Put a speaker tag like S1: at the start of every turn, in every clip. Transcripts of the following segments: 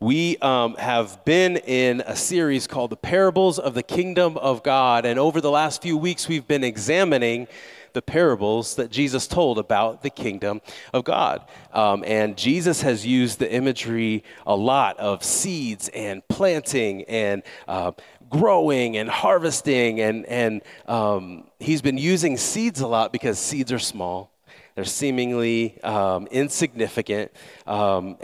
S1: We um, have been in a series called The Parables of the Kingdom of God. And over the last few weeks, we've been examining the parables that Jesus told about the kingdom of God. Um, and Jesus has used the imagery a lot of seeds and planting and uh, growing and harvesting. And, and um, he's been using seeds a lot because seeds are small. They're seemingly um, insignificant, um,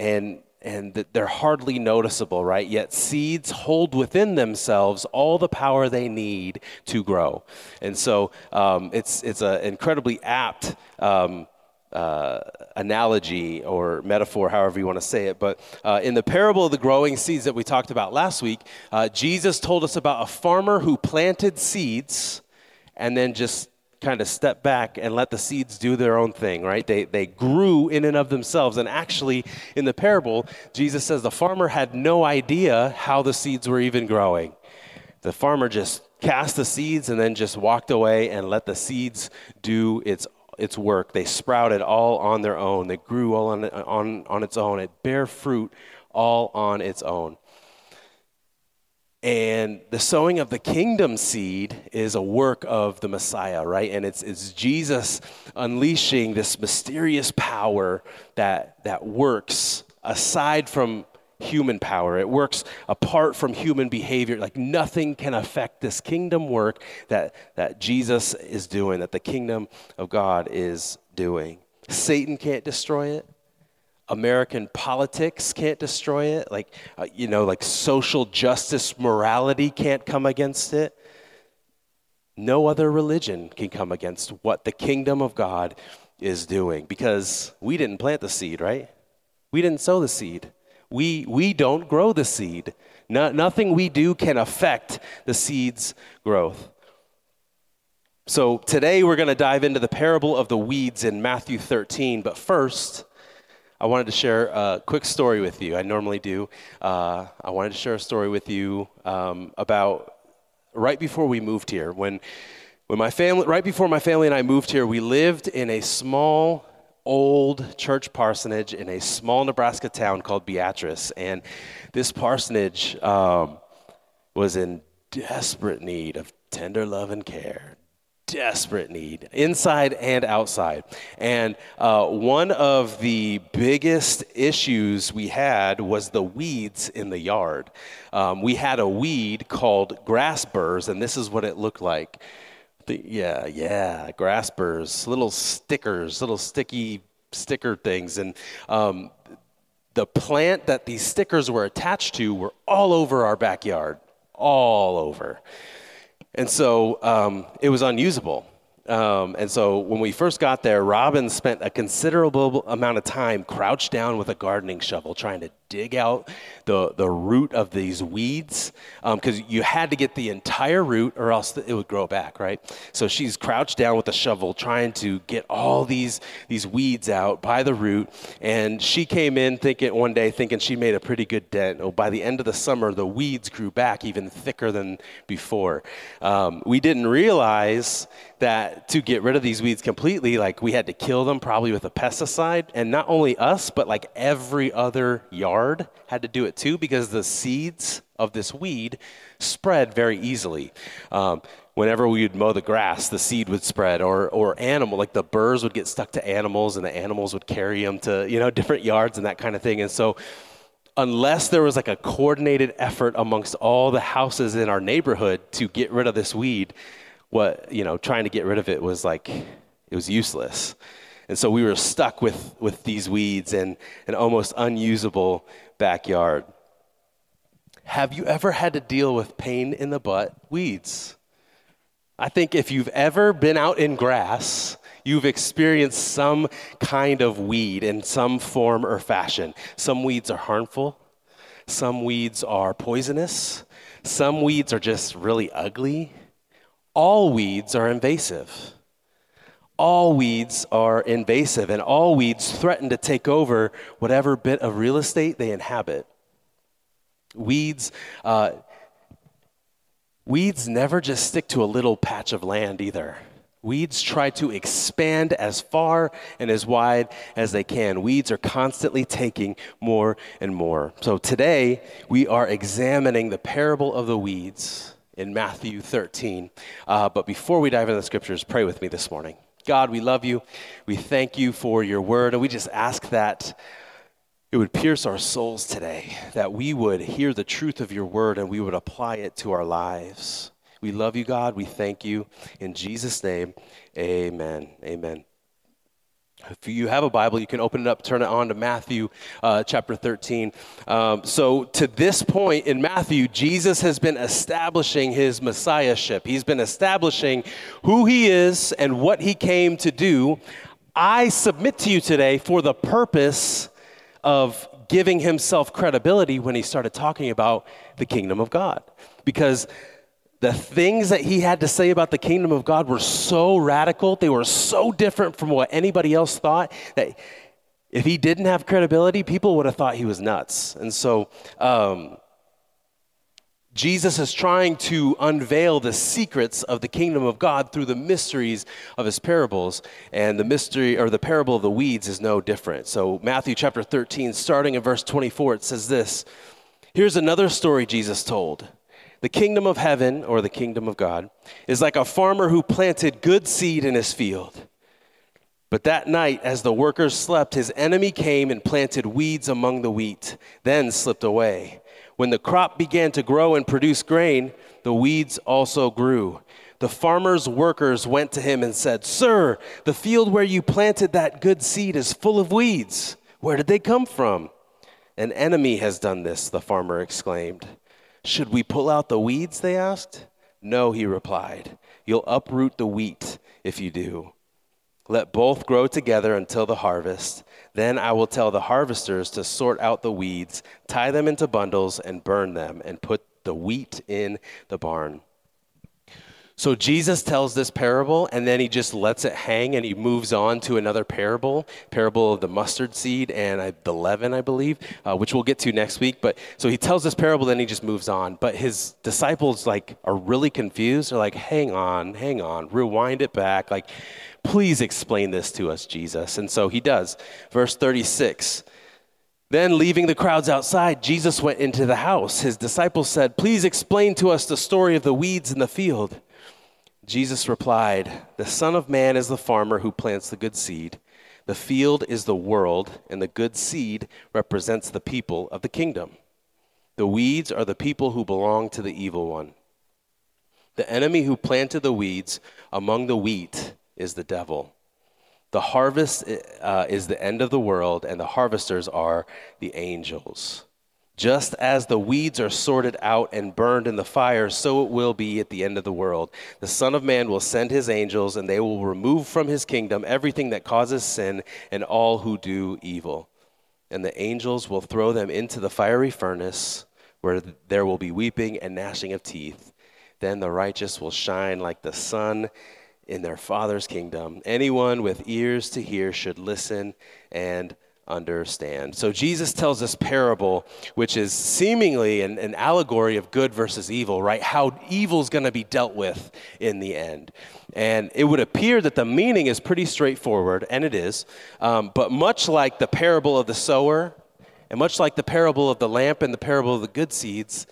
S1: and and they're hardly noticeable, right? Yet seeds hold within themselves all the power they need to grow. And so um, it's, it's an incredibly apt um, uh, analogy or metaphor, however you want to say it. But uh, in the parable of the growing seeds that we talked about last week, uh, Jesus told us about a farmer who planted seeds and then just kind of step back and let the seeds do their own thing, right? They, they grew in and of themselves. And actually, in the parable, Jesus says the farmer had no idea how the seeds were even growing. The farmer just cast the seeds and then just walked away and let the seeds do its its work. They sprouted all on their own. They grew all on, on, on its own. It bare fruit all on its own. And the sowing of the kingdom seed is a work of the Messiah, right? And it's, it's Jesus unleashing this mysterious power that, that works aside from human power. It works apart from human behavior. Like nothing can affect this kingdom work that, that Jesus is doing, that the kingdom of God is doing. Satan can't destroy it. American politics can't destroy it. Like, uh, you know, like social justice, morality can't come against it. No other religion can come against what the kingdom of God is doing because we didn't plant the seed, right? We didn't sow the seed. We, we don't grow the seed. No, nothing we do can affect the seed's growth. So today we're going to dive into the parable of the weeds in Matthew 13. But first, I wanted to share a quick story with you. I normally do. Uh, I wanted to share a story with you um, about right before we moved here. When, when my family, right before my family and I moved here, we lived in a small, old church parsonage in a small Nebraska town called Beatrice. And this parsonage um, was in desperate need of tender love and care, desperate need, inside and outside. And uh, one of the biggest issues we had was the weeds in the yard. Um, we had a weed called grass burrs, and this is what it looked like. The, yeah, yeah, grass burrs, little stickers, little sticky sticker things. And um, the plant that these stickers were attached to were all over our backyard, all over. And so um, it was unusable. Um, and so when we first got there, Robin spent a considerable amount of time crouched down with a gardening shovel trying to dig out the, the root of these weeds because um, you had to get the entire root or else it would grow back, right? So she's crouched down with a shovel trying to get all these, these weeds out by the root. And she came in thinking one day thinking she made a pretty good dent. Oh, by the end of the summer, the weeds grew back even thicker than before. Um, we didn't realize that to get rid of these weeds completely, like we had to kill them probably with a pesticide. And not only us, but like every other yard yard had to do it too because the seeds of this weed spread very easily. Um, whenever we would mow the grass, the seed would spread, or or animal like the burrs would get stuck to animals, and the animals would carry them to you know different yards and that kind of thing. And so, unless there was like a coordinated effort amongst all the houses in our neighborhood to get rid of this weed, what you know trying to get rid of it was like it was useless. And so we were stuck with, with these weeds and an almost unusable backyard. Have you ever had to deal with pain in the butt weeds? I think if you've ever been out in grass, you've experienced some kind of weed in some form or fashion. Some weeds are harmful, some weeds are poisonous, some weeds are just really ugly. All weeds are invasive all weeds are invasive and all weeds threaten to take over whatever bit of real estate they inhabit. Weeds, uh, weeds never just stick to a little patch of land either. Weeds try to expand as far and as wide as they can. Weeds are constantly taking more and more. So today, we are examining the parable of the weeds in Matthew 13. Uh, but before we dive into the scriptures, pray with me this morning. God, we love you. We thank you for your word. And we just ask that it would pierce our souls today, that we would hear the truth of your word and we would apply it to our lives. We love you, God. We thank you. In Jesus' name, amen. Amen. If you have a Bible, you can open it up, turn it on to Matthew uh, chapter 13. Um, so, to this point in Matthew, Jesus has been establishing his messiahship. He's been establishing who he is and what he came to do. I submit to you today for the purpose of giving himself credibility when he started talking about the kingdom of God. Because the things that he had to say about the kingdom of God were so radical, they were so different from what anybody else thought that if he didn't have credibility, people would have thought he was nuts. And so, um, Jesus is trying to unveil the secrets of the kingdom of God through the mysteries of his parables. And the mystery or the parable of the weeds is no different. So, Matthew chapter 13, starting in verse 24, it says this Here's another story Jesus told. The kingdom of heaven, or the kingdom of God, is like a farmer who planted good seed in his field. But that night, as the workers slept, his enemy came and planted weeds among the wheat, then slipped away. When the crop began to grow and produce grain, the weeds also grew. The farmer's workers went to him and said, Sir, the field where you planted that good seed is full of weeds. Where did they come from? An enemy has done this, the farmer exclaimed. Should we pull out the weeds? They asked. No, he replied. You'll uproot the wheat if you do. Let both grow together until the harvest. Then I will tell the harvesters to sort out the weeds, tie them into bundles, and burn them, and put the wheat in the barn. So Jesus tells this parable and then he just lets it hang and he moves on to another parable, parable of the mustard seed and I, the leaven, I believe, uh, which we'll get to next week. But so he tells this parable, then he just moves on. But his disciples like are really confused. They're like, "Hang on, hang on, rewind it back. Like, please explain this to us, Jesus." And so he does. Verse thirty-six. Then, leaving the crowds outside, Jesus went into the house. His disciples said, Please explain to us the story of the weeds in the field. Jesus replied, The Son of Man is the farmer who plants the good seed. The field is the world, and the good seed represents the people of the kingdom. The weeds are the people who belong to the evil one. The enemy who planted the weeds among the wheat is the devil. The harvest uh, is the end of the world, and the harvesters are the angels. Just as the weeds are sorted out and burned in the fire, so it will be at the end of the world. The Son of Man will send his angels, and they will remove from his kingdom everything that causes sin and all who do evil. And the angels will throw them into the fiery furnace, where there will be weeping and gnashing of teeth. Then the righteous will shine like the sun in their Father's kingdom. Anyone with ears to hear should listen and understand. So Jesus tells this parable, which is seemingly an, an allegory of good versus evil, right? How evil is going to be dealt with in the end. And it would appear that the meaning is pretty straightforward, and it is. Um, but much like the parable of the sower, and much like the parable of the lamp and the parable of the good seeds,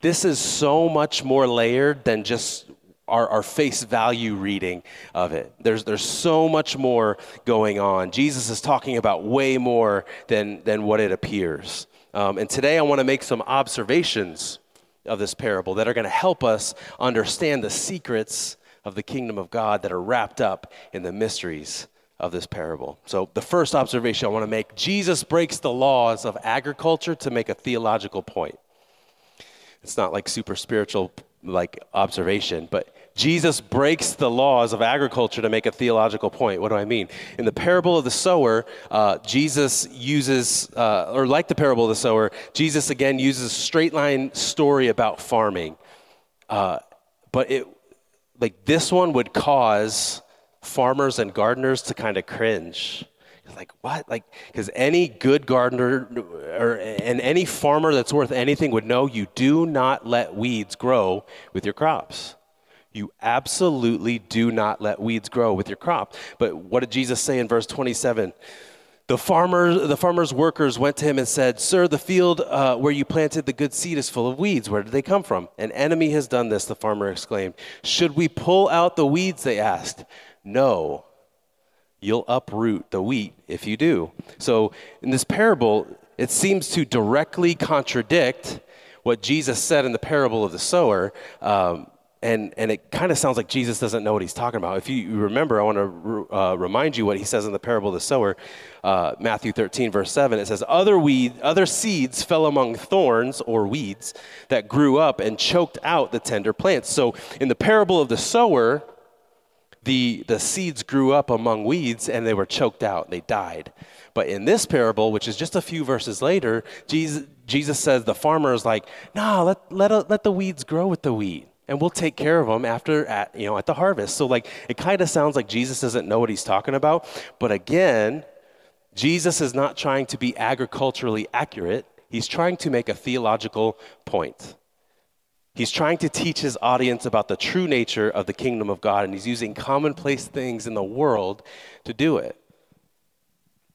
S1: this is so much more layered than just our, our face value reading of it. There's, there's so much more going on. Jesus is talking about way more than, than what it appears. Um, and today I want to make some observations of this parable that are going to help us understand the secrets of the kingdom of God that are wrapped up in the mysteries of this parable. So, the first observation I want to make Jesus breaks the laws of agriculture to make a theological point. It's not like super spiritual like observation, but Jesus breaks the laws of agriculture to make a theological point. What do I mean? In the parable of the sower, uh, Jesus uses, uh, or like the parable of the sower, Jesus again uses a straight line story about farming. Uh, but it, like this one would cause farmers and gardeners to kind of cringe. Like what? Like because any good gardener or and any farmer that's worth anything would know you do not let weeds grow with your crops. You absolutely do not let weeds grow with your crop. But what did Jesus say in verse 27? The farmer, the farmer's workers went to him and said, Sir, the field uh, where you planted the good seed is full of weeds. Where did they come from? An enemy has done this, the farmer exclaimed. Should we pull out the weeds? They asked. No, you'll uproot the wheat if you do. So in this parable, it seems to directly contradict what Jesus said in the parable of the sower. Um, and, and it kind of sounds like Jesus doesn't know what he's talking about. If you remember, I want to uh, remind you what he says in the parable of the sower, uh, Matthew 13, verse 7. It says, other, weed, other seeds fell among thorns or weeds that grew up and choked out the tender plants. So in the parable of the sower, the, the seeds grew up among weeds and they were choked out, they died. But in this parable, which is just a few verses later, Jesus, Jesus says the farmer is like, nah, let, let, let the weeds grow with the wheat and we'll take care of them after at you know at the harvest. So like it kind of sounds like jesus doesn't know what he's talking about but again jesus is not trying to be agriculturally accurate. He's trying to make a theological point. He's trying to teach his audience about the true nature of the kingdom of god and he's using commonplace things in the world to do it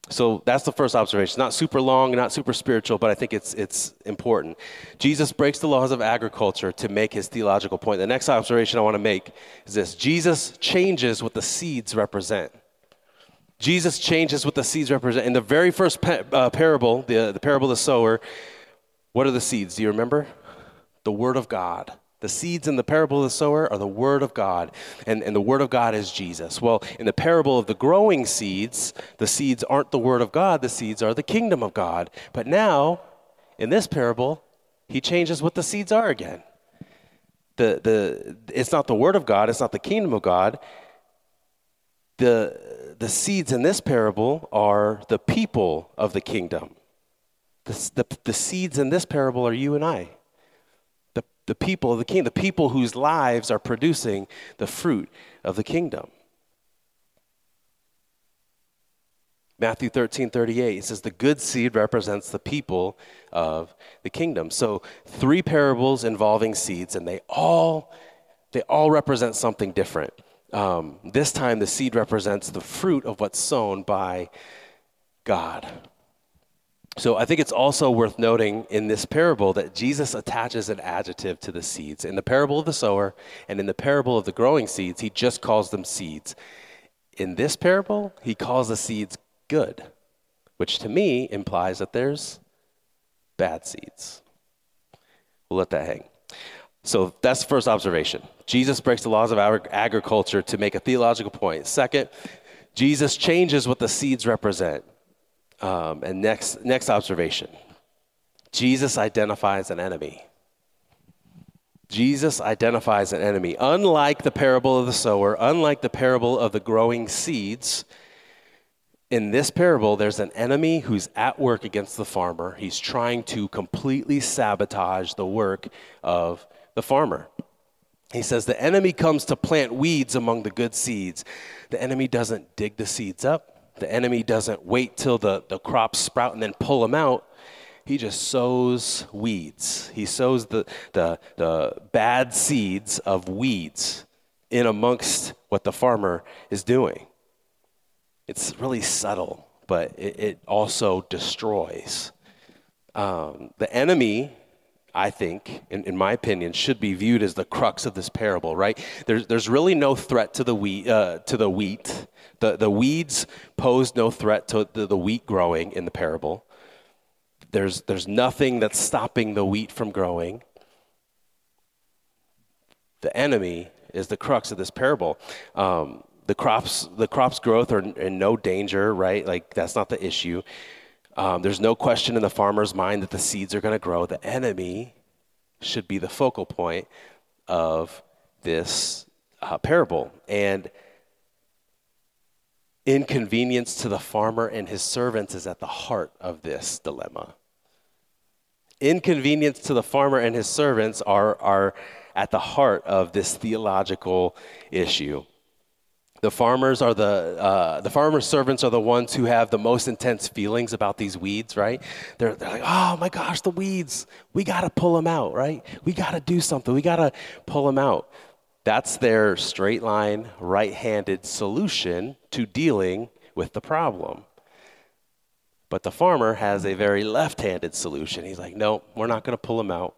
S1: so that's the first observation. Not super long, not super spiritual, but I think it's, it's important. Jesus breaks the laws of agriculture to make his theological point. The next observation I want to make is this Jesus changes what the seeds represent. Jesus changes what the seeds represent. In the very first uh, parable, the, the parable of the sower, what are the seeds? Do you remember? The Word of God. The seeds in the parable of the sower are the Word of God, and, and the Word of God is Jesus. Well, in the parable of the growing seeds, the seeds aren't the Word of God, the seeds are the kingdom of God. But now, in this parable, he changes what the seeds are again. The, the, it's not the Word of God, it's not the kingdom of God. The, the seeds in this parable are the people of the kingdom. The, the, the seeds in this parable are you and I the people of the kingdom, the people whose lives are producing the fruit of the kingdom. Matthew 13, 38, it says, The good seed represents the people of the kingdom. So, three parables involving seeds, and they all, they all represent something different. Um, this time, the seed represents the fruit of what's sown by God. So I think it's also worth noting in this parable that Jesus attaches an adjective to the seeds. In the parable of the sower and in the parable of the growing seeds, he just calls them seeds. In this parable, he calls the seeds good, which to me implies that there's bad seeds. We'll let that hang. So that's the first observation. Jesus breaks the laws of agriculture to make a theological point. Second, Jesus changes what the seeds represent. Um, and next, next observation Jesus identifies an enemy. Jesus identifies an enemy. Unlike the parable of the sower, unlike the parable of the growing seeds, in this parable, there's an enemy who's at work against the farmer. He's trying to completely sabotage the work of the farmer. He says, The enemy comes to plant weeds among the good seeds. The enemy doesn't dig the seeds up, the enemy doesn't wait till the, the crops sprout and then pull them out. He just sows weeds. He sows the, the, the bad seeds of weeds in amongst what the farmer is doing. It's really subtle, but it, it also destroys. Um, the enemy I think, in, in, my opinion, should be viewed as the crux of this parable, right? There's, there's really no threat to the wheat. Uh, to the wheat. The, the weeds pose no threat to the, the wheat growing in the parable. There's, there's nothing that's stopping the wheat from growing. The enemy is the crux of this parable. Um, the crops, the crops' growth are in no danger, right? Like that's not the issue. Um, there's no question in the farmer's mind that the seeds are going to grow. The enemy should be the focal point of this uh, parable. And inconvenience to the farmer and his servants is at the heart of this dilemma. Inconvenience to the farmer and his servants are, are at the heart of this theological issue. The farmers are the uh, the farmers' servants are the ones who have the most intense feelings about these weeds, right? They're, they're like, oh my gosh, the weeds, we got to pull them out, right? We got to do something. We got to pull them out. That's their straight line, right handed solution to dealing with the problem. But the farmer has a very left handed solution. He's like, no, we're not going to pull them out.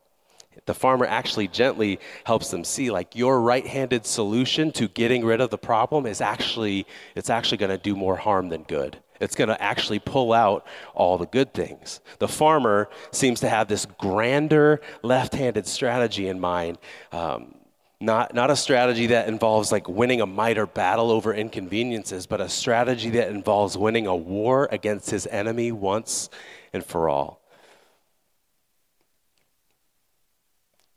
S1: The farmer actually gently helps them see like your right-handed solution to getting rid of the problem is actually it's actually going to do more harm than good. It's going to actually pull out all the good things. The farmer seems to have this grander left-handed strategy in mind. Um, not, not a strategy that involves like winning a or battle over inconveniences, but a strategy that involves winning a war against his enemy once and for all.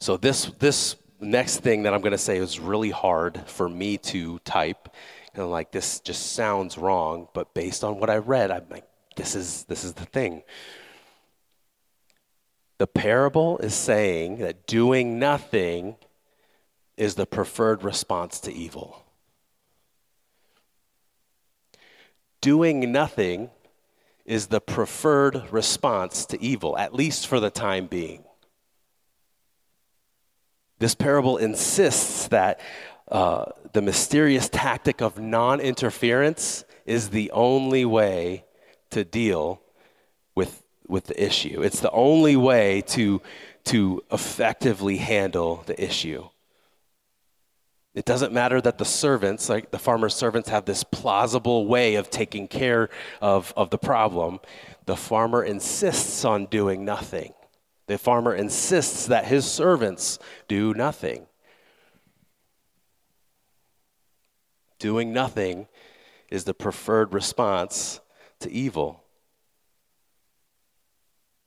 S1: So this this next thing that I'm going to say is really hard for me to type. And like this just sounds wrong, but based on what I read, I'm like, this is this is the thing. The parable is saying that doing nothing is the preferred response to evil. Doing nothing is the preferred response to evil, at least for the time being. This parable insists that uh, the mysterious tactic of non interference is the only way to deal with, with the issue. It's the only way to, to effectively handle the issue. It doesn't matter that the servants, like the farmer's servants, have this plausible way of taking care of, of the problem. The farmer insists on doing nothing. The farmer insists that his servants do nothing. Doing nothing is the preferred response to evil.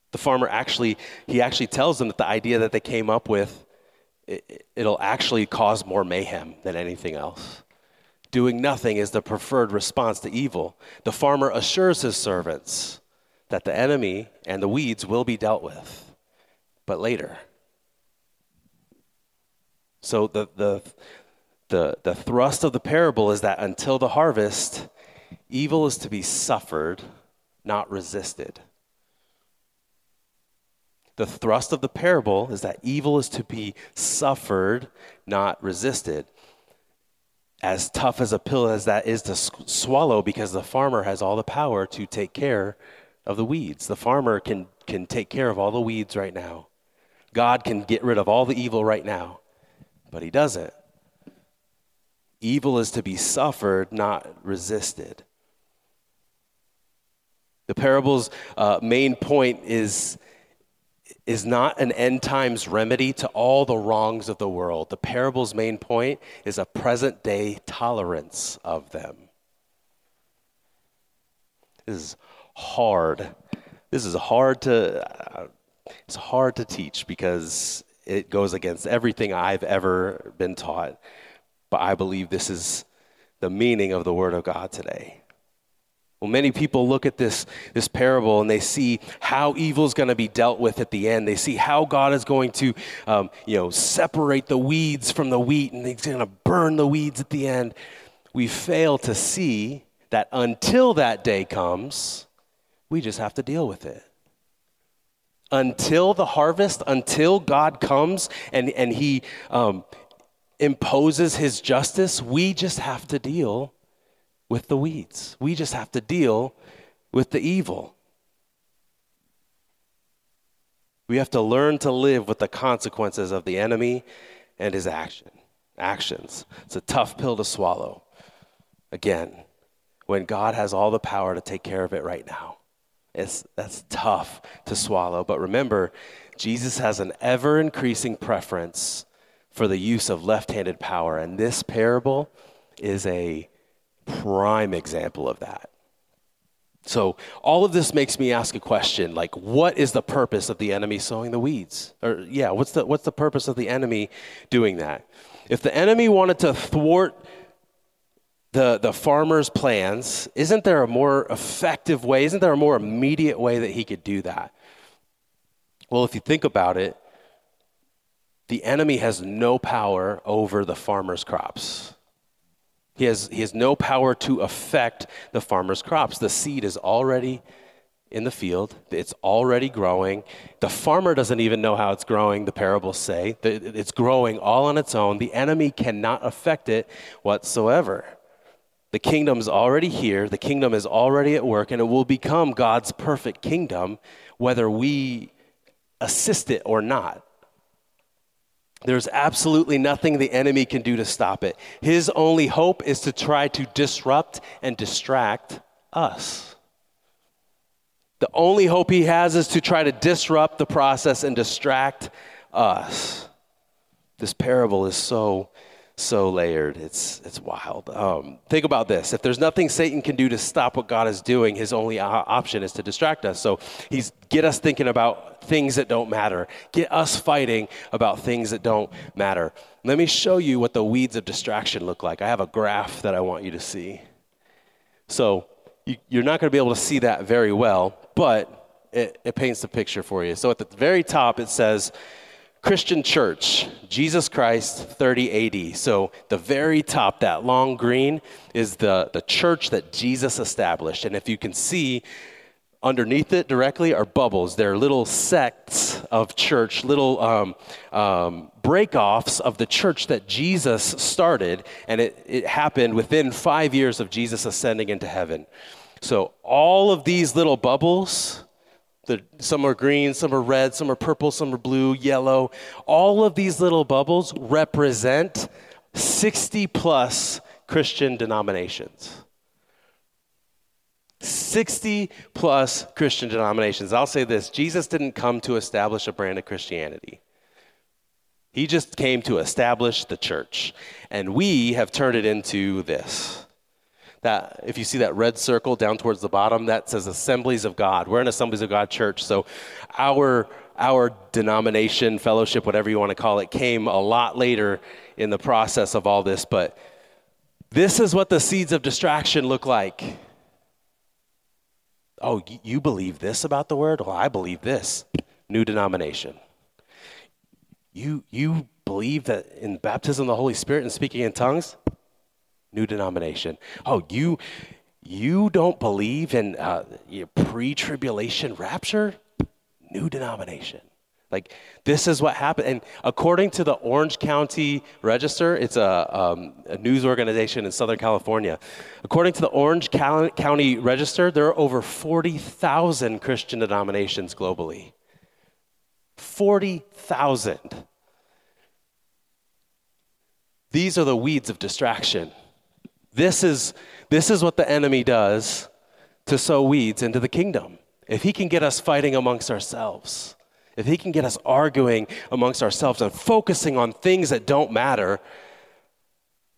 S1: The farmer actually, he actually tells them that the idea that they came up with, it, it'll actually cause more mayhem than anything else. Doing nothing is the preferred response to evil. The farmer assures his servants that the enemy and the weeds will be dealt with but later. So the, the, the, the thrust of the parable is that until the harvest, evil is to be suffered, not resisted. The thrust of the parable is that evil is to be suffered, not resisted. As tough as a pill as that is to swallow, because the farmer has all the power to take care of the weeds. The farmer can, can take care of all the weeds right now. God can get rid of all the evil right now, but He doesn't. Evil is to be suffered, not resisted. The parable's uh, main point is, is not an end times remedy to all the wrongs of the world. The parable's main point is a present day tolerance of them. This is hard. This is hard to. Uh, it's hard to teach because it goes against everything I've ever been taught. But I believe this is the meaning of the Word of God today. Well, many people look at this, this parable and they see how evil is going to be dealt with at the end. They see how God is going to, um, you know, separate the weeds from the wheat and He's going to burn the weeds at the end. We fail to see that until that day comes, we just have to deal with it until the harvest, until God comes and, and He um, imposes His justice, we just have to deal with the weeds. We just have to deal with the evil. We have to learn to live with the consequences of the enemy and his action, actions. It's a tough pill to swallow. Again, when God has all the power to take care of it right now. It's, that's tough to swallow. But remember, Jesus has an ever increasing preference for the use of left handed power. And this parable is a prime example of that. So, all of this makes me ask a question like, what is the purpose of the enemy sowing the weeds? Or, yeah, what's the, what's the purpose of the enemy doing that? If the enemy wanted to thwart the, the farmer's plans, isn't there a more effective way? Isn't there a more immediate way that he could do that? Well, if you think about it, the enemy has no power over the farmer's crops. He has, he has no power to affect the farmer's crops. The seed is already in the field. It's already growing. The farmer doesn't even know how it's growing, the parables say. It's growing all on its own. The enemy cannot affect it whatsoever. The kingdom's already here, the kingdom is already at work, and it will become God's perfect kingdom whether we assist it or not. There's absolutely nothing the enemy can do to stop it. His only hope is to try to disrupt and distract us. The only hope he has is to try to disrupt the process and distract us. This parable is so so layered. It's, it's wild. Um, think about this. If there's nothing Satan can do to stop what God is doing, his only option is to distract us. So he's get us thinking about things that don't matter, get us fighting about things that don't matter. Let me show you what the weeds of distraction look like. I have a graph that I want you to see. So you, you're not going to be able to see that very well, but it, it paints the picture for you. So at the very top, it says, Christian church, Jesus Christ, 30 AD. So the very top, that long green, is the, the church that Jesus established. And if you can see, underneath it directly are bubbles. They're little sects of church, little um, um, break-offs of the church that Jesus started, and it, it happened within five years of Jesus ascending into heaven. So all of these little bubbles the, some are green, some are red, some are purple, some are blue, yellow. All of these little bubbles represent 60 plus Christian denominations. 60 plus Christian denominations. I'll say this Jesus didn't come to establish a brand of Christianity. He just came to establish the church. And we have turned it into this that if you see that red circle down towards the bottom that says assemblies of god. We're an assemblies of god church so our our denomination fellowship whatever you want to call it came a lot later in the process of all this but this is what the seeds of distraction look like. Oh you believe this about the word? Well i believe this. New denomination. You you believe that in baptism of the holy spirit and speaking in tongues new denomination. Oh, you you don't believe in uh, pre-tribulation rapture? New denomination. Like this is what happened. And according to the Orange County Register, it's a, um, a news organization in Southern California. According to the Orange County Register, there are over 40,000 Christian denominations globally. 40,000. These are the weeds of distraction. This is, this is what the enemy does to sow weeds into the kingdom. If he can get us fighting amongst ourselves, if he can get us arguing amongst ourselves and focusing on things that don't matter,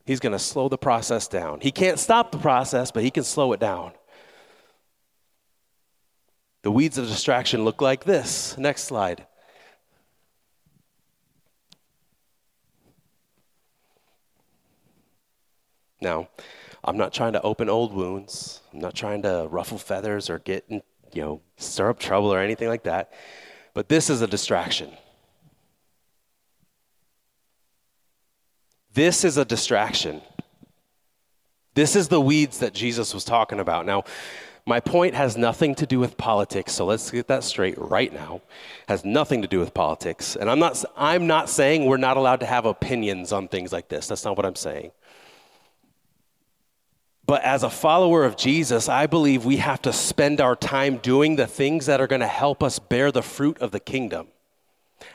S1: he's going to slow the process down. He can't stop the process, but he can slow it down. The weeds of distraction look like this. Next slide. Now, I'm not trying to open old wounds. I'm not trying to ruffle feathers or get, in, you know, stir up trouble or anything like that. But this is a distraction. This is a distraction. This is the weeds that Jesus was talking about. Now, my point has nothing to do with politics, so let's get that straight right now. Has nothing to do with politics. And I'm not I'm not saying we're not allowed to have opinions on things like this. That's not what I'm saying. But as a follower of Jesus, I believe we have to spend our time doing the things that are going to help us bear the fruit of the kingdom.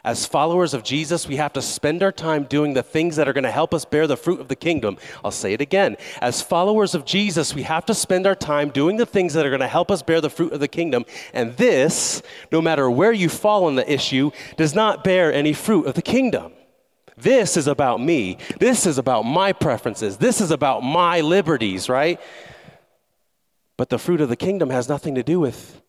S1: As followers of Jesus, we have to spend our time doing the things that are going to help us bear the fruit of the kingdom. I'll say it again. As followers of Jesus, we have to spend our time doing the things that are going to help us bear the fruit of the kingdom. And this, no matter where you fall on the issue, does not bear any fruit of the kingdom. This is about me. This is about my preferences. This is about my liberties, right? But the fruit of the kingdom has nothing to do with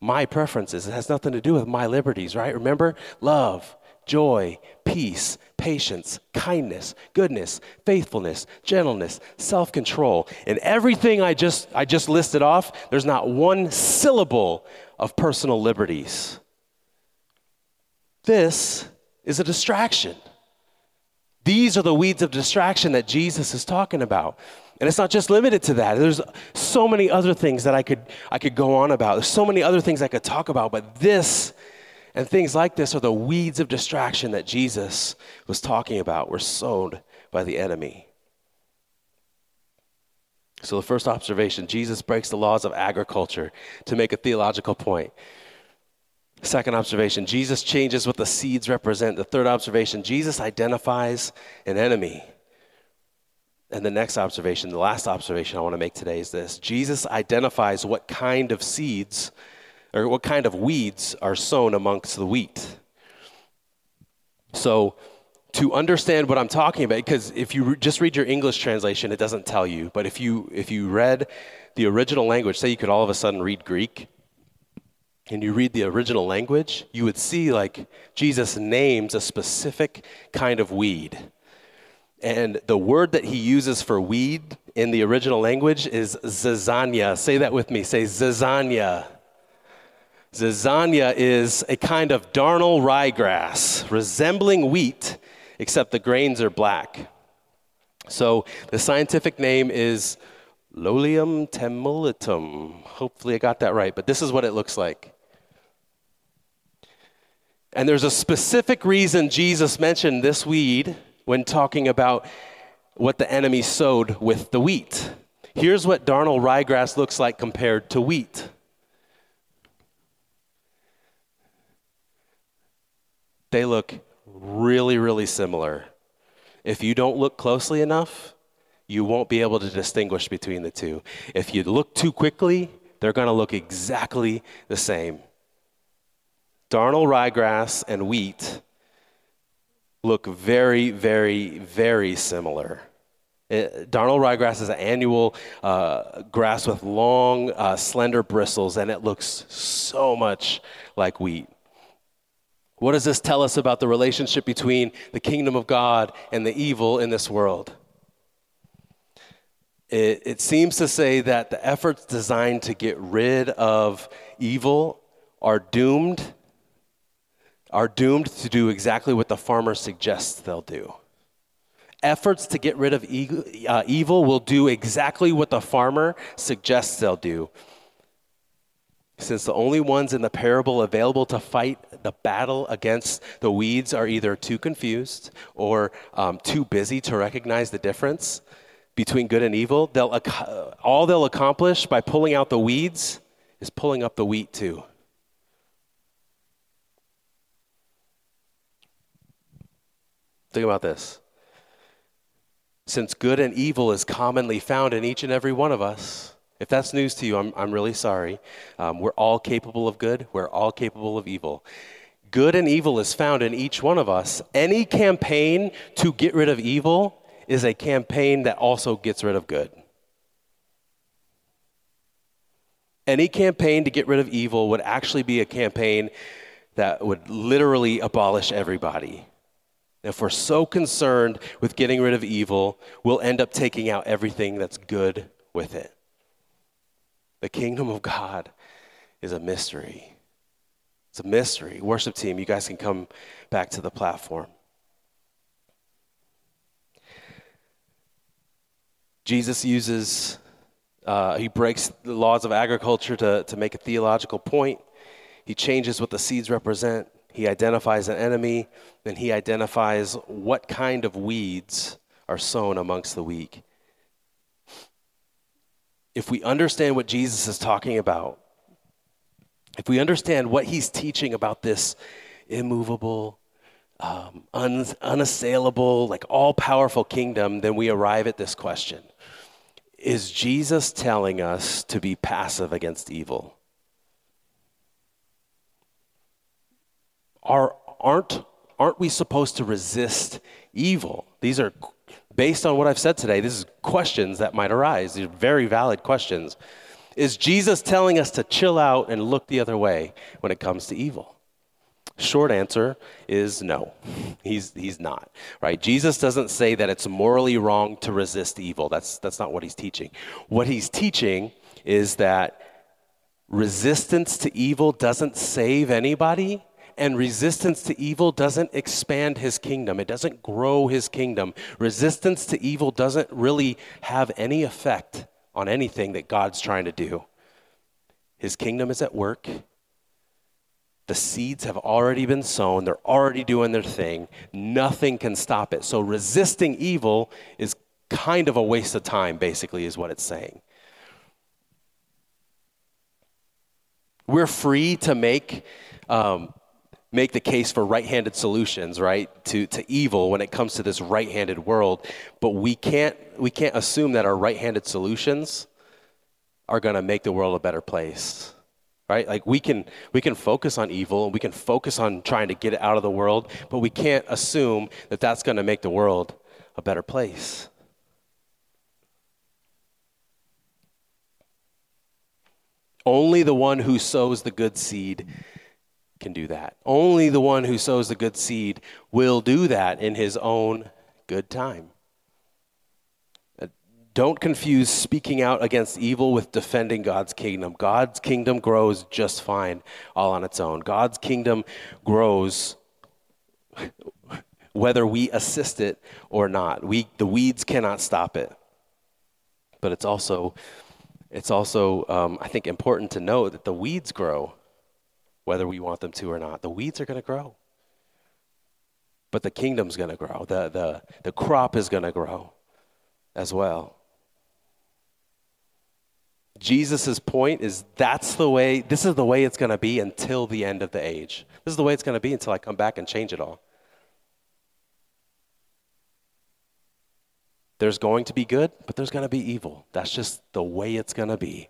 S1: my preferences. It has nothing to do with my liberties, right? Remember? Love, joy, peace, patience, kindness, goodness, faithfulness, gentleness, self-control. And everything I just I just listed off, there's not one syllable of personal liberties. This is a distraction. These are the weeds of distraction that Jesus is talking about. And it's not just limited to that. There's so many other things that I could, I could go on about. There's so many other things I could talk about, but this and things like this are the weeds of distraction that Jesus was talking about, were sown by the enemy. So, the first observation Jesus breaks the laws of agriculture to make a theological point. Second observation Jesus changes what the seeds represent. The third observation Jesus identifies an enemy. And the next observation, the last observation I want to make today is this Jesus identifies what kind of seeds or what kind of weeds are sown amongst the wheat. So, to understand what I'm talking about, because if you re- just read your English translation, it doesn't tell you. But if you if you read the original language, say you could all of a sudden read Greek, and you read the original language, you would see like Jesus names a specific kind of weed. And the word that he uses for weed in the original language is zizania. Say that with me. Say zizania. Zizania is a kind of darnel ryegrass resembling wheat, except the grains are black. So the scientific name is Lolium temulitum. Hopefully I got that right, but this is what it looks like. And there's a specific reason Jesus mentioned this weed when talking about what the enemy sowed with the wheat. Here's what darnel ryegrass looks like compared to wheat. They look really, really similar. If you don't look closely enough, you won't be able to distinguish between the two. If you look too quickly, they're going to look exactly the same. Darnel ryegrass and wheat look very, very, very similar. It, uh, darnel ryegrass is an annual uh, grass with long, uh, slender bristles, and it looks so much like wheat. What does this tell us about the relationship between the kingdom of God and the evil in this world? It, it seems to say that the efforts designed to get rid of evil are doomed are doomed to do exactly what the farmer suggests they'll do. Efforts to get rid of uh, evil will do exactly what the farmer suggests they'll do. Since the only ones in the parable available to fight the battle against the weeds are either too confused or um, too busy to recognize the difference between good and evil, they'll, all they'll accomplish by pulling out the weeds is pulling up the wheat too. Think about this. Since good and evil is commonly found in each and every one of us, if that's news to you, I'm, I'm really sorry. Um, we're all capable of good, we're all capable of evil. Good and evil is found in each one of us. Any campaign to get rid of evil is a campaign that also gets rid of good. Any campaign to get rid of evil would actually be a campaign that would literally abolish everybody. If we're so concerned with getting rid of evil, we'll end up taking out everything that's good with it. The kingdom of God is a mystery. It's a mystery. Worship team, you guys can come back to the platform. Jesus uses, uh, he breaks the laws of agriculture to, to make a theological point. He changes what the seeds represent. He identifies an enemy, and he identifies what kind of weeds are sown amongst the weak. If we understand what Jesus is talking about, if we understand what he's teaching about this immovable, um, un- unassailable, like all powerful kingdom, then we arrive at this question Is Jesus telling us to be passive against evil? Are, aren't, aren't we supposed to resist evil? These are, based on what I've said today, these are questions that might arise. These are very valid questions. Is Jesus telling us to chill out and look the other way when it comes to evil? Short answer is no. He's, he's not, right? Jesus doesn't say that it's morally wrong to resist evil. That's, that's not what he's teaching. What he's teaching is that resistance to evil doesn't save anybody, And resistance to evil doesn't expand his kingdom, it doesn't grow his kingdom. Resistance to evil doesn't really have any effect on anything that God's trying to do. His kingdom is at work. The seeds have already been sown. They're already doing their thing. Nothing can stop it. So resisting evil is kind of a waste of time, basically, is what it's saying. We're free to make, um, make the case for right handed solutions, right, to, to evil when it comes to this right handed world. But we can't, we can't assume that our right handed solutions are going to make the world a better place right like we can we can focus on evil and we can focus on trying to get it out of the world but we can't assume that that's going to make the world a better place only the one who sows the good seed can do that only the one who sows the good seed will do that in his own good time don't confuse speaking out against evil with defending God's kingdom. God's kingdom grows just fine all on its own. God's kingdom grows whether we assist it or not. We, the weeds cannot stop it. But it's also, it's also um, I think, important to know that the weeds grow whether we want them to or not. The weeds are going to grow. But the kingdom's going to grow. The, the, the crop is going to grow as well. Jesus' point is that's the way, this is the way it's going to be until the end of the age. This is the way it's going to be until I come back and change it all. There's going to be good, but there's going to be evil. That's just the way it's going to be.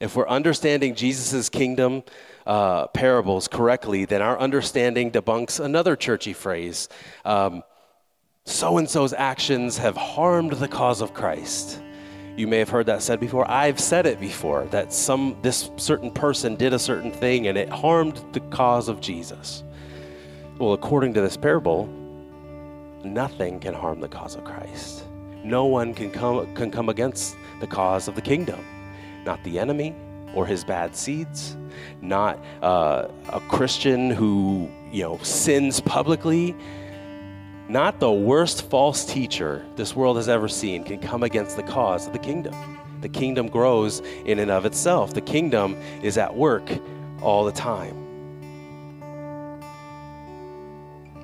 S1: If we're understanding Jesus' kingdom uh, parables correctly, then our understanding debunks another churchy phrase so and so's actions have harmed the cause of Christ. You may have heard that said before. I've said it before that some this certain person did a certain thing and it harmed the cause of Jesus. Well, according to this parable, nothing can harm the cause of Christ. No one can come can come against the cause of the kingdom. Not the enemy or his bad seeds, not uh, a Christian who you know sins publicly not the worst false teacher this world has ever seen can come against the cause of the kingdom. The kingdom grows in and of itself, the kingdom is at work all the time.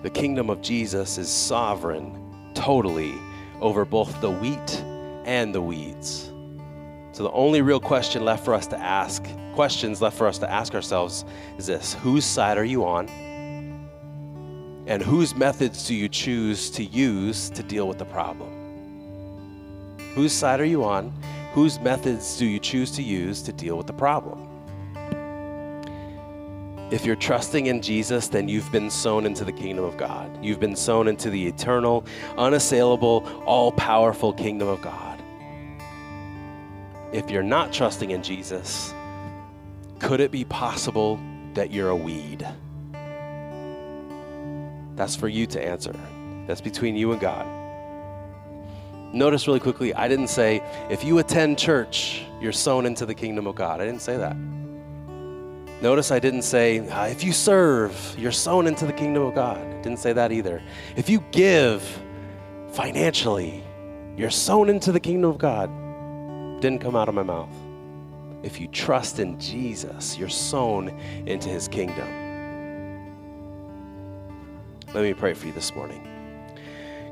S1: The kingdom of Jesus is sovereign totally over both the wheat and the weeds. So the only real question left for us to ask, questions left for us to ask ourselves is this Whose side are you on? And whose methods do you choose to use to deal with the problem? Whose side are you on? Whose methods do you choose to use to deal with the problem? If you're trusting in Jesus, then you've been sown into the kingdom of God. You've been sown into the eternal, unassailable, all powerful kingdom of God. If you're not trusting in Jesus, could it be possible that you're a weed? That's for you to answer. That's between you and God. Notice really quickly, I didn't say, if you attend church, you're sown into the kingdom of God. I didn't say that. Notice I didn't say, uh, if you serve, you're sown into the kingdom of God. Didn't say that either. If you give financially, you're sown into the kingdom of God. Didn't come out of my mouth. If you trust in Jesus, you're sown into his kingdom. Let me pray for you this morning.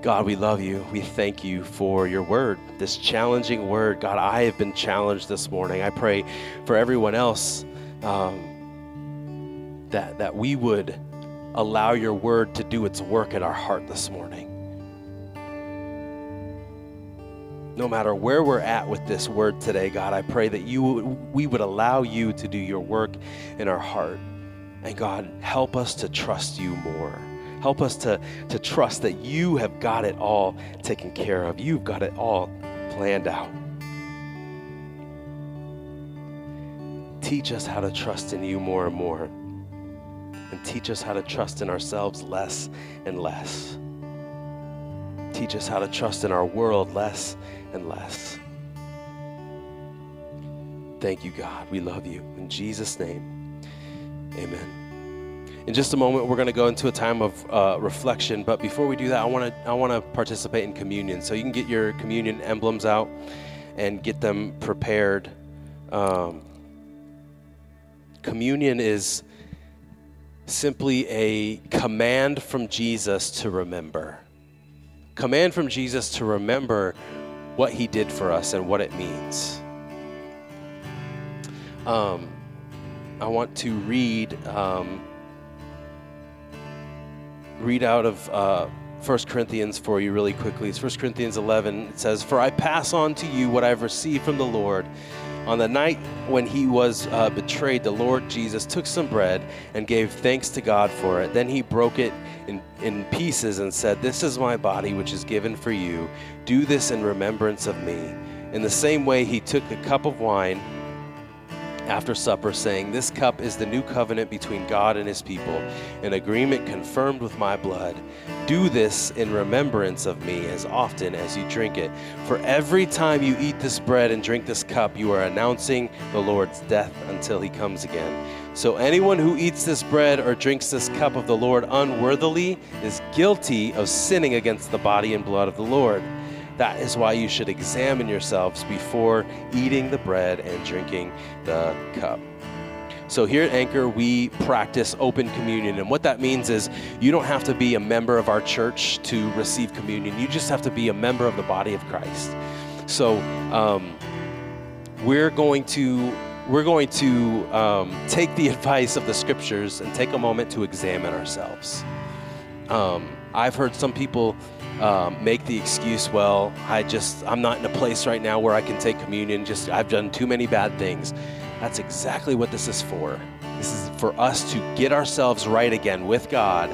S1: God, we love you. We thank you for your word, this challenging word. God, I have been challenged this morning. I pray for everyone else um, that, that we would allow your word to do its work in our heart this morning. No matter where we're at with this word today, God, I pray that you we would allow you to do your work in our heart. And God, help us to trust you more. Help us to, to trust that you have got it all taken care of. You've got it all planned out. Teach us how to trust in you more and more. And teach us how to trust in ourselves less and less. Teach us how to trust in our world less and less. Thank you, God. We love you. In Jesus' name, amen. in just a moment, we're going to go into a time of uh, reflection. But before we do that, I want to I want to participate in communion. So you can get your communion emblems out and get them prepared. Um, communion is simply a command from Jesus to remember. Command from Jesus to remember what he did for us and what it means. Um, I want to read um, read out of uh, 1 Corinthians for you really quickly. It's 1 Corinthians 11. It says, For I pass on to you what I've received from the Lord. On the night when he was uh, betrayed, the Lord Jesus took some bread and gave thanks to God for it. Then he broke it in, in pieces and said, This is my body, which is given for you. Do this in remembrance of me. In the same way, he took a cup of wine after supper, saying, This cup is the new covenant between God and his people, an agreement confirmed with my blood. Do this in remembrance of me as often as you drink it. For every time you eat this bread and drink this cup, you are announcing the Lord's death until he comes again. So anyone who eats this bread or drinks this cup of the Lord unworthily is guilty of sinning against the body and blood of the Lord. That is why you should examine yourselves before eating the bread and drinking the cup. So here at Anchor, we practice open communion. And what that means is you don't have to be a member of our church to receive communion, you just have to be a member of the body of Christ. So um, we're going to. We're going to um, take the advice of the scriptures and take a moment to examine ourselves. Um, I've heard some people um, make the excuse, well, I just, I'm not in a place right now where I can take communion. Just, I've done too many bad things. That's exactly what this is for. This is for us to get ourselves right again with God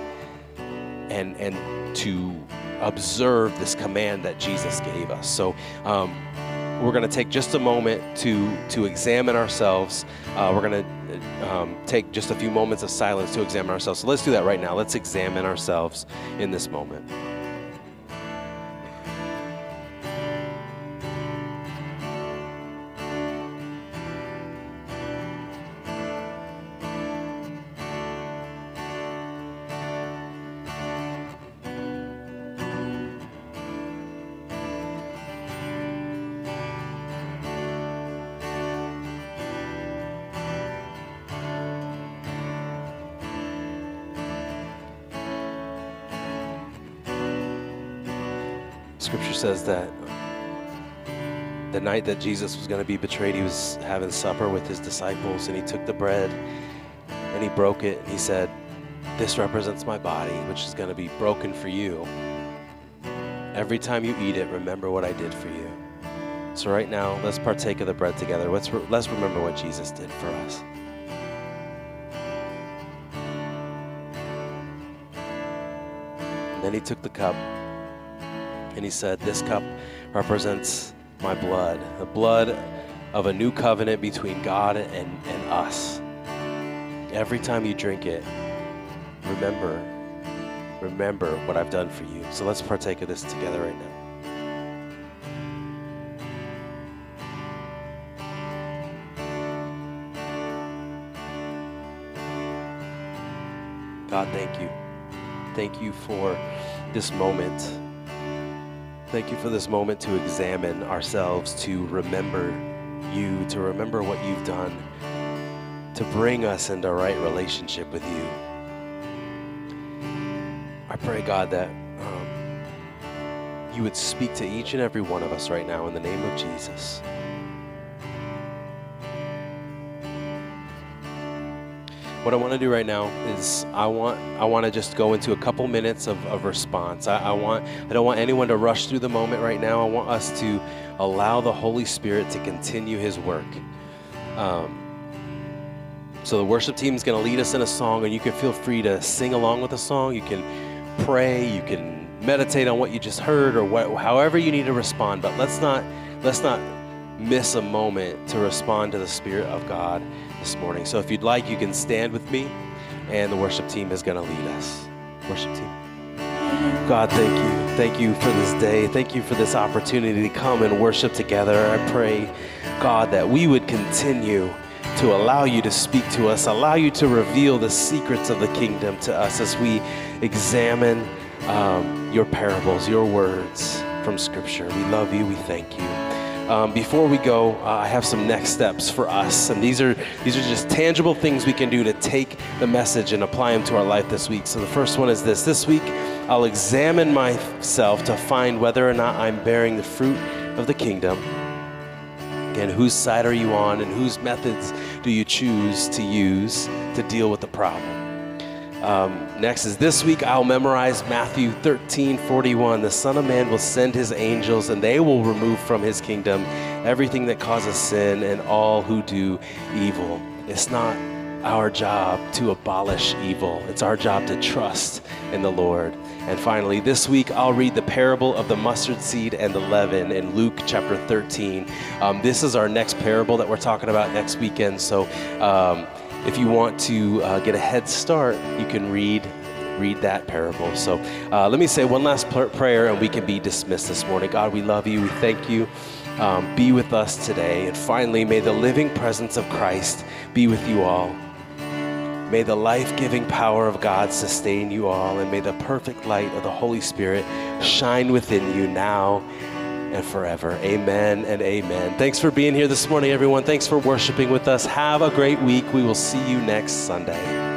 S1: and, and to observe this command that Jesus gave us. So, um, we're going to take just a moment to to examine ourselves. Uh, we're going to um, take just a few moments of silence to examine ourselves. So let's do that right now. Let's examine ourselves in this moment. Scripture says that the night that Jesus was going to be betrayed, he was having supper with his disciples, and he took the bread and he broke it, and he said, This represents my body, which is going to be broken for you. Every time you eat it, remember what I did for you. So, right now, let's partake of the bread together. Let's, re- let's remember what Jesus did for us. And then he took the cup and he said, This cup represents my blood, the blood of a new covenant between God and, and us. Every time you drink it, remember, remember what I've done for you. So let's partake of this together right now. God, thank you. Thank you for this moment. Thank you for this moment to examine ourselves, to remember you, to remember what you've done, to bring us into right relationship with you. I pray, God, that um, you would speak to each and every one of us right now in the name of Jesus. What I want to do right now is I want I want to just go into a couple minutes of, of response. I, I, want I don't want anyone to rush through the moment right now. I want us to allow the Holy Spirit to continue His work. Um, so the worship team is going to lead us in a song, and you can feel free to sing along with the song. You can pray. You can meditate on what you just heard, or what, however you need to respond. But let's not let's not miss a moment to respond to the Spirit of God this morning. So if you'd like, you can stand with me, and the worship team is going to lead us. Worship team. God, thank you. Thank you for this day. Thank you for this opportunity to come and worship together. I pray, God, that we would continue to allow you to speak to us, allow you to reveal the secrets of the kingdom to us as we examine um, your parables, your words from Scripture. We love you. We thank you. Um, before we go, uh, I have some next steps for us, and these are these are just tangible things we can do to take the message and apply them to our life this week. So the first one is this: this week, I'll examine myself to find whether or not I'm bearing the fruit of the kingdom. Again, whose side are you on, and whose methods do you choose to use to deal with the problem? Um, next is this week I'll memorize Matthew 13 41. The Son of Man will send his angels, and they will remove from his kingdom everything that causes sin and all who do evil. It's not our job to abolish evil, it's our job to trust in the Lord. And finally, this week I'll read the parable of the mustard seed and the leaven in Luke chapter 13. Um, this is our next parable that we're talking about next weekend. So, um, if you want to uh, get a head start, you can read read that parable. So uh, let me say one last pr- prayer, and we can be dismissed this morning. God, we love you. We thank you. Um, be with us today, and finally, may the living presence of Christ be with you all. May the life giving power of God sustain you all, and may the perfect light of the Holy Spirit shine within you now and forever. Amen and amen. Thanks for being here this morning, everyone. Thanks for worshiping with us. Have a great week. We will see you next Sunday.